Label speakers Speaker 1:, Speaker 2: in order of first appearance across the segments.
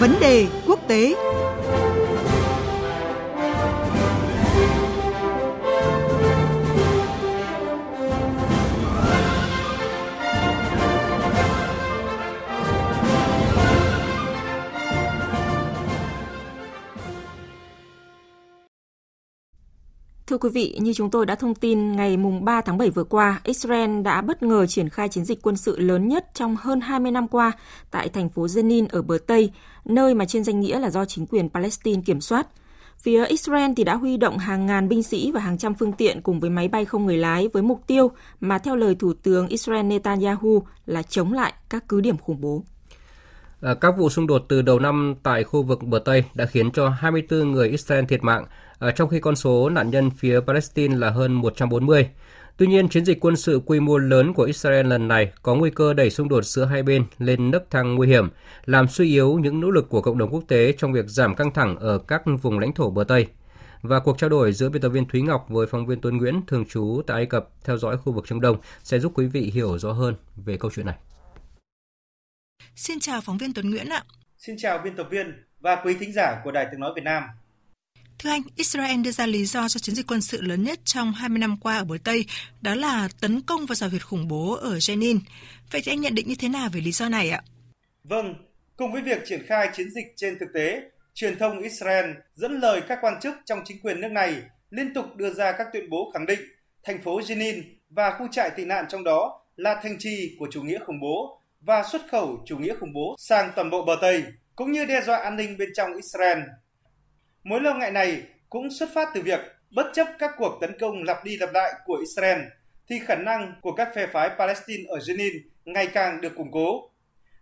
Speaker 1: Vấn đề quốc tế.
Speaker 2: Quý vị, như chúng tôi đã thông tin ngày mùng 3 tháng 7 vừa qua, Israel đã bất ngờ triển khai chiến dịch quân sự lớn nhất trong hơn 20 năm qua tại thành phố Jenin ở bờ Tây, nơi mà trên danh nghĩa là do chính quyền Palestine kiểm soát. Phía Israel thì đã huy động hàng ngàn binh sĩ và hàng trăm phương tiện cùng với máy bay không người lái với mục tiêu mà theo lời Thủ tướng Israel Netanyahu là chống lại các cứ điểm khủng bố.
Speaker 3: Ờ, các vụ xung đột từ đầu năm tại khu vực bờ Tây đã khiến cho 24 người Israel thiệt mạng, trong khi con số nạn nhân phía Palestine là hơn 140. Tuy nhiên, chiến dịch quân sự quy mô lớn của Israel lần này có nguy cơ đẩy xung đột giữa hai bên lên nấc thang nguy hiểm, làm suy yếu những nỗ lực của cộng đồng quốc tế trong việc giảm căng thẳng ở các vùng lãnh thổ bờ Tây. Và cuộc trao đổi giữa biên tập viên Thúy Ngọc với phóng viên Tuấn Nguyễn thường trú tại Ai Cập theo dõi khu vực Trung Đông sẽ giúp quý vị hiểu rõ hơn về câu chuyện này.
Speaker 4: Xin chào phóng viên Tuấn Nguyễn ạ.
Speaker 5: Xin chào biên tập viên và quý thính giả của Đài Tiếng Nói Việt Nam.
Speaker 4: Thưa anh, Israel đưa ra lý do cho chiến dịch quân sự lớn nhất trong 20 năm qua ở bờ Tây, đó là tấn công vào rào huyệt khủng bố ở Jenin. Vậy thì anh nhận định như thế nào về lý do này ạ?
Speaker 5: Vâng, cùng với việc triển khai chiến dịch trên thực tế, truyền thông Israel dẫn lời các quan chức trong chính quyền nước này liên tục đưa ra các tuyên bố khẳng định thành phố Jenin và khu trại tị nạn trong đó là thành trì của chủ nghĩa khủng bố và xuất khẩu chủ nghĩa khủng bố sang toàn bộ bờ Tây, cũng như đe dọa an ninh bên trong Israel. Mối lo ngại này cũng xuất phát từ việc bất chấp các cuộc tấn công lặp đi lặp lại của Israel, thì khả năng của các phe phái Palestine ở Jenin ngày càng được củng cố.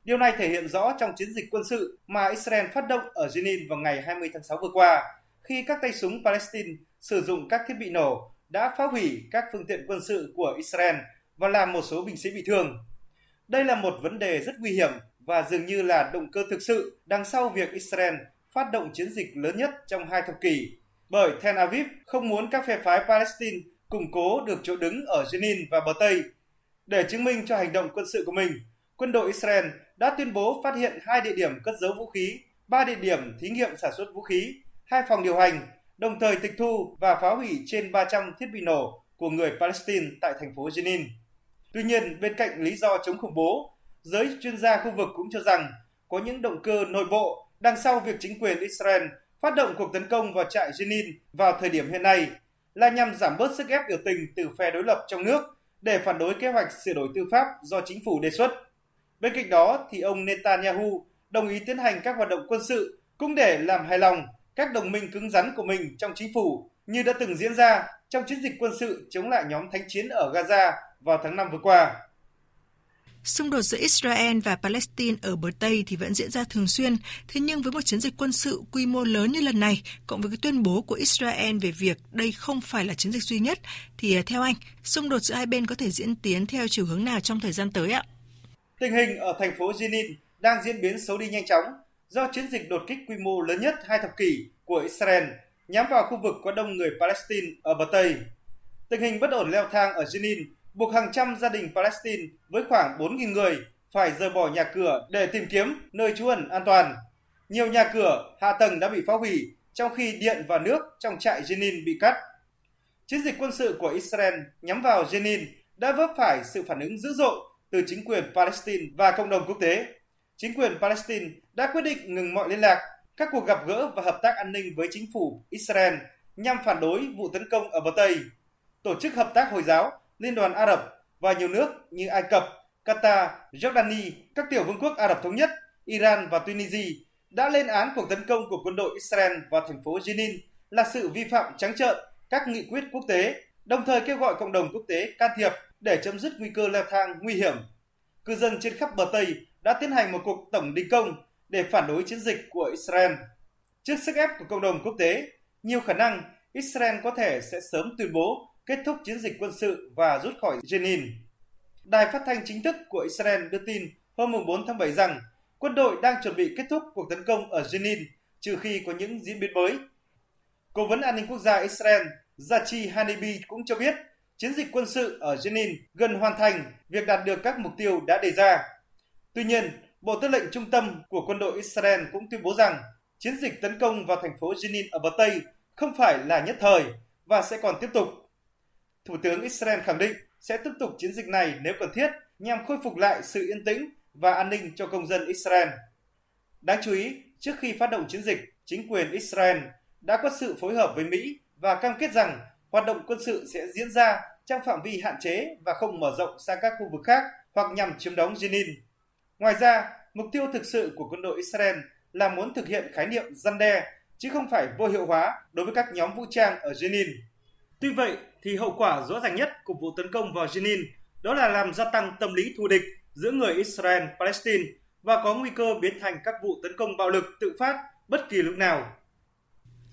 Speaker 5: Điều này thể hiện rõ trong chiến dịch quân sự mà Israel phát động ở Jenin vào ngày 20 tháng 6 vừa qua, khi các tay súng Palestine sử dụng các thiết bị nổ đã phá hủy các phương tiện quân sự của Israel và làm một số binh sĩ bị thương. Đây là một vấn đề rất nguy hiểm và dường như là động cơ thực sự đằng sau việc Israel phát động chiến dịch lớn nhất trong hai thập kỷ. Bởi Tel Aviv không muốn các phe phái Palestine củng cố được chỗ đứng ở Jenin và bờ Tây. Để chứng minh cho hành động quân sự của mình, quân đội Israel đã tuyên bố phát hiện hai địa điểm cất giấu vũ khí, ba địa điểm thí nghiệm sản xuất vũ khí, hai phòng điều hành, đồng thời tịch thu và phá hủy trên 300 thiết bị nổ của người Palestine tại thành phố Jenin. Tuy nhiên, bên cạnh lý do chống khủng bố, giới chuyên gia khu vực cũng cho rằng có những động cơ nội bộ đằng sau việc chính quyền Israel phát động cuộc tấn công vào trại Jenin vào thời điểm hiện nay là nhằm giảm bớt sức ép biểu tình từ phe đối lập trong nước để phản đối kế hoạch sửa đổi tư pháp do chính phủ đề xuất. Bên cạnh đó thì ông Netanyahu đồng ý tiến hành các hoạt động quân sự cũng để làm hài lòng các đồng minh cứng rắn của mình trong chính phủ như đã từng diễn ra trong chiến dịch quân sự chống lại nhóm thánh chiến ở Gaza vào tháng 5 vừa qua.
Speaker 4: Xung đột giữa Israel và Palestine ở bờ Tây thì vẫn diễn ra thường xuyên, thế nhưng với một chiến dịch quân sự quy mô lớn như lần này, cộng với cái tuyên bố của Israel về việc đây không phải là chiến dịch duy nhất, thì à, theo anh, xung đột giữa hai bên có thể diễn tiến theo chiều hướng nào trong thời gian tới ạ?
Speaker 5: Tình hình ở thành phố Jenin đang diễn biến xấu đi nhanh chóng do chiến dịch đột kích quy mô lớn nhất hai thập kỷ của Israel nhắm vào khu vực có đông người Palestine ở bờ Tây. Tình hình bất ổn leo thang ở Jenin buộc hàng trăm gia đình Palestine với khoảng 4.000 người phải rời bỏ nhà cửa để tìm kiếm nơi trú ẩn an toàn. Nhiều nhà cửa, hạ tầng đã bị phá hủy, trong khi điện và nước trong trại Jenin bị cắt. Chiến dịch quân sự của Israel nhắm vào Jenin đã vấp phải sự phản ứng dữ dội từ chính quyền Palestine và cộng đồng quốc tế. Chính quyền Palestine đã quyết định ngừng mọi liên lạc, các cuộc gặp gỡ và hợp tác an ninh với chính phủ Israel nhằm phản đối vụ tấn công ở bờ Tây. Tổ chức Hợp tác Hồi giáo Liên đoàn Ả Rập và nhiều nước như Ai Cập, Qatar, Jordani, các tiểu vương quốc Ả Rập Thống Nhất, Iran và Tunisia đã lên án cuộc tấn công của quân đội Israel vào thành phố Jenin là sự vi phạm trắng trợn các nghị quyết quốc tế, đồng thời kêu gọi cộng đồng quốc tế can thiệp để chấm dứt nguy cơ leo thang nguy hiểm. Cư dân trên khắp bờ Tây đã tiến hành một cuộc tổng đình công để phản đối chiến dịch của Israel. Trước sức ép của cộng đồng quốc tế, nhiều khả năng Israel có thể sẽ sớm tuyên bố kết thúc chiến dịch quân sự và rút khỏi Jenin. Đài phát thanh chính thức của Israel đưa tin hôm 4 tháng 7 rằng quân đội đang chuẩn bị kết thúc cuộc tấn công ở Jenin trừ khi có những diễn biến mới. Cố vấn an ninh quốc gia Israel Zachi Hanibi cũng cho biết chiến dịch quân sự ở Jenin gần hoàn thành việc đạt được các mục tiêu đã đề ra. Tuy nhiên, Bộ Tư lệnh Trung tâm của quân đội Israel cũng tuyên bố rằng chiến dịch tấn công vào thành phố Jenin ở bờ Tây không phải là nhất thời và sẽ còn tiếp tục. Thủ tướng Israel khẳng định sẽ tiếp tục chiến dịch này nếu cần thiết nhằm khôi phục lại sự yên tĩnh và an ninh cho công dân Israel. Đáng chú ý, trước khi phát động chiến dịch, chính quyền Israel đã có sự phối hợp với Mỹ và cam kết rằng hoạt động quân sự sẽ diễn ra trong phạm vi hạn chế và không mở rộng sang các khu vực khác hoặc nhằm chiếm đóng Jenin. Ngoài ra, mục tiêu thực sự của quân đội Israel là muốn thực hiện khái niệm răn đe, chứ không phải vô hiệu hóa đối với các nhóm vũ trang ở Jenin. Tuy vậy, thì hậu quả rõ ràng nhất của vụ tấn công vào Jenin đó là làm gia tăng tâm lý thù địch giữa người Israel-Palestine và có nguy cơ biến thành các vụ tấn công bạo lực tự phát bất kỳ lúc nào.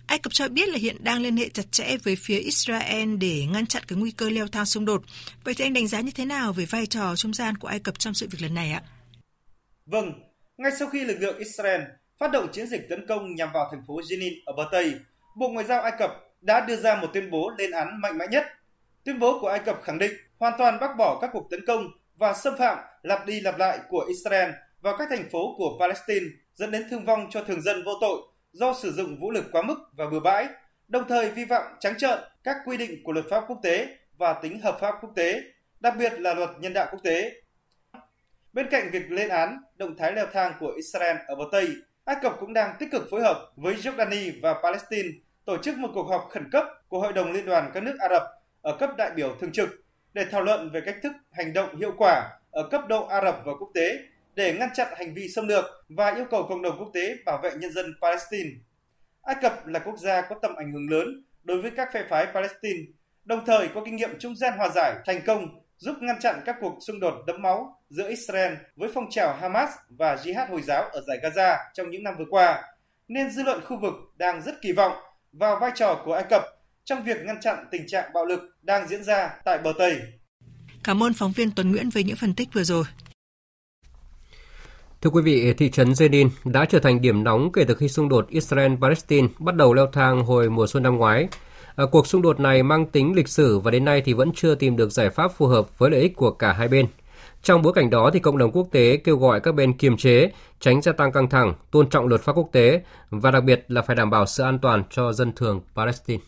Speaker 4: Ai Cập cho biết là hiện đang liên hệ chặt chẽ với phía Israel để ngăn chặn cái nguy cơ leo thang xung đột. Vậy thì anh đánh giá như thế nào về vai trò trung gian của Ai Cập trong sự việc lần này ạ?
Speaker 5: Vâng, ngay sau khi lực lượng Israel phát động chiến dịch tấn công nhằm vào thành phố Jenin ở bờ Tây, Bộ Ngoại giao Ai Cập đã đưa ra một tuyên bố lên án mạnh mẽ nhất. Tuyên bố của Ai Cập khẳng định hoàn toàn bác bỏ các cuộc tấn công và xâm phạm lặp đi lặp lại của Israel vào các thành phố của Palestine dẫn đến thương vong cho thường dân vô tội do sử dụng vũ lực quá mức và bừa bãi, đồng thời vi phạm trắng trợn các quy định của luật pháp quốc tế và tính hợp pháp quốc tế, đặc biệt là luật nhân đạo quốc tế. Bên cạnh việc lên án động thái leo thang của Israel ở bờ Tây, Ai Cập cũng đang tích cực phối hợp với Jordani và Palestine tổ chức một cuộc họp khẩn cấp của Hội đồng Liên đoàn các nước Ả Rập ở cấp đại biểu thường trực để thảo luận về cách thức hành động hiệu quả ở cấp độ Ả Rập và quốc tế để ngăn chặn hành vi xâm lược và yêu cầu cộng đồng quốc tế bảo vệ nhân dân Palestine. Ai Cập là quốc gia có tầm ảnh hưởng lớn đối với các phe phái Palestine, đồng thời có kinh nghiệm trung gian hòa giải thành công giúp ngăn chặn các cuộc xung đột đẫm máu giữa Israel với phong trào Hamas và Jihad Hồi giáo ở giải Gaza trong những năm vừa qua, nên dư luận khu vực đang rất kỳ vọng vào vai trò của Ai Cập trong việc ngăn chặn tình trạng bạo lực đang diễn ra tại bờ Tây.
Speaker 4: Cảm ơn phóng viên Tuấn Nguyễn với những phân tích vừa rồi.
Speaker 3: Thưa quý vị, thị trấn Jenin đã trở thành điểm nóng kể từ khi xung đột Israel-Palestine bắt đầu leo thang hồi mùa xuân năm ngoái. À, cuộc xung đột này mang tính lịch sử và đến nay thì vẫn chưa tìm được giải pháp phù hợp với lợi ích của cả hai bên. Trong bối cảnh đó thì cộng đồng quốc tế kêu gọi các bên kiềm chế, tránh gia tăng căng thẳng, tôn trọng luật pháp quốc tế và đặc biệt là phải đảm bảo sự an toàn cho dân thường Palestine.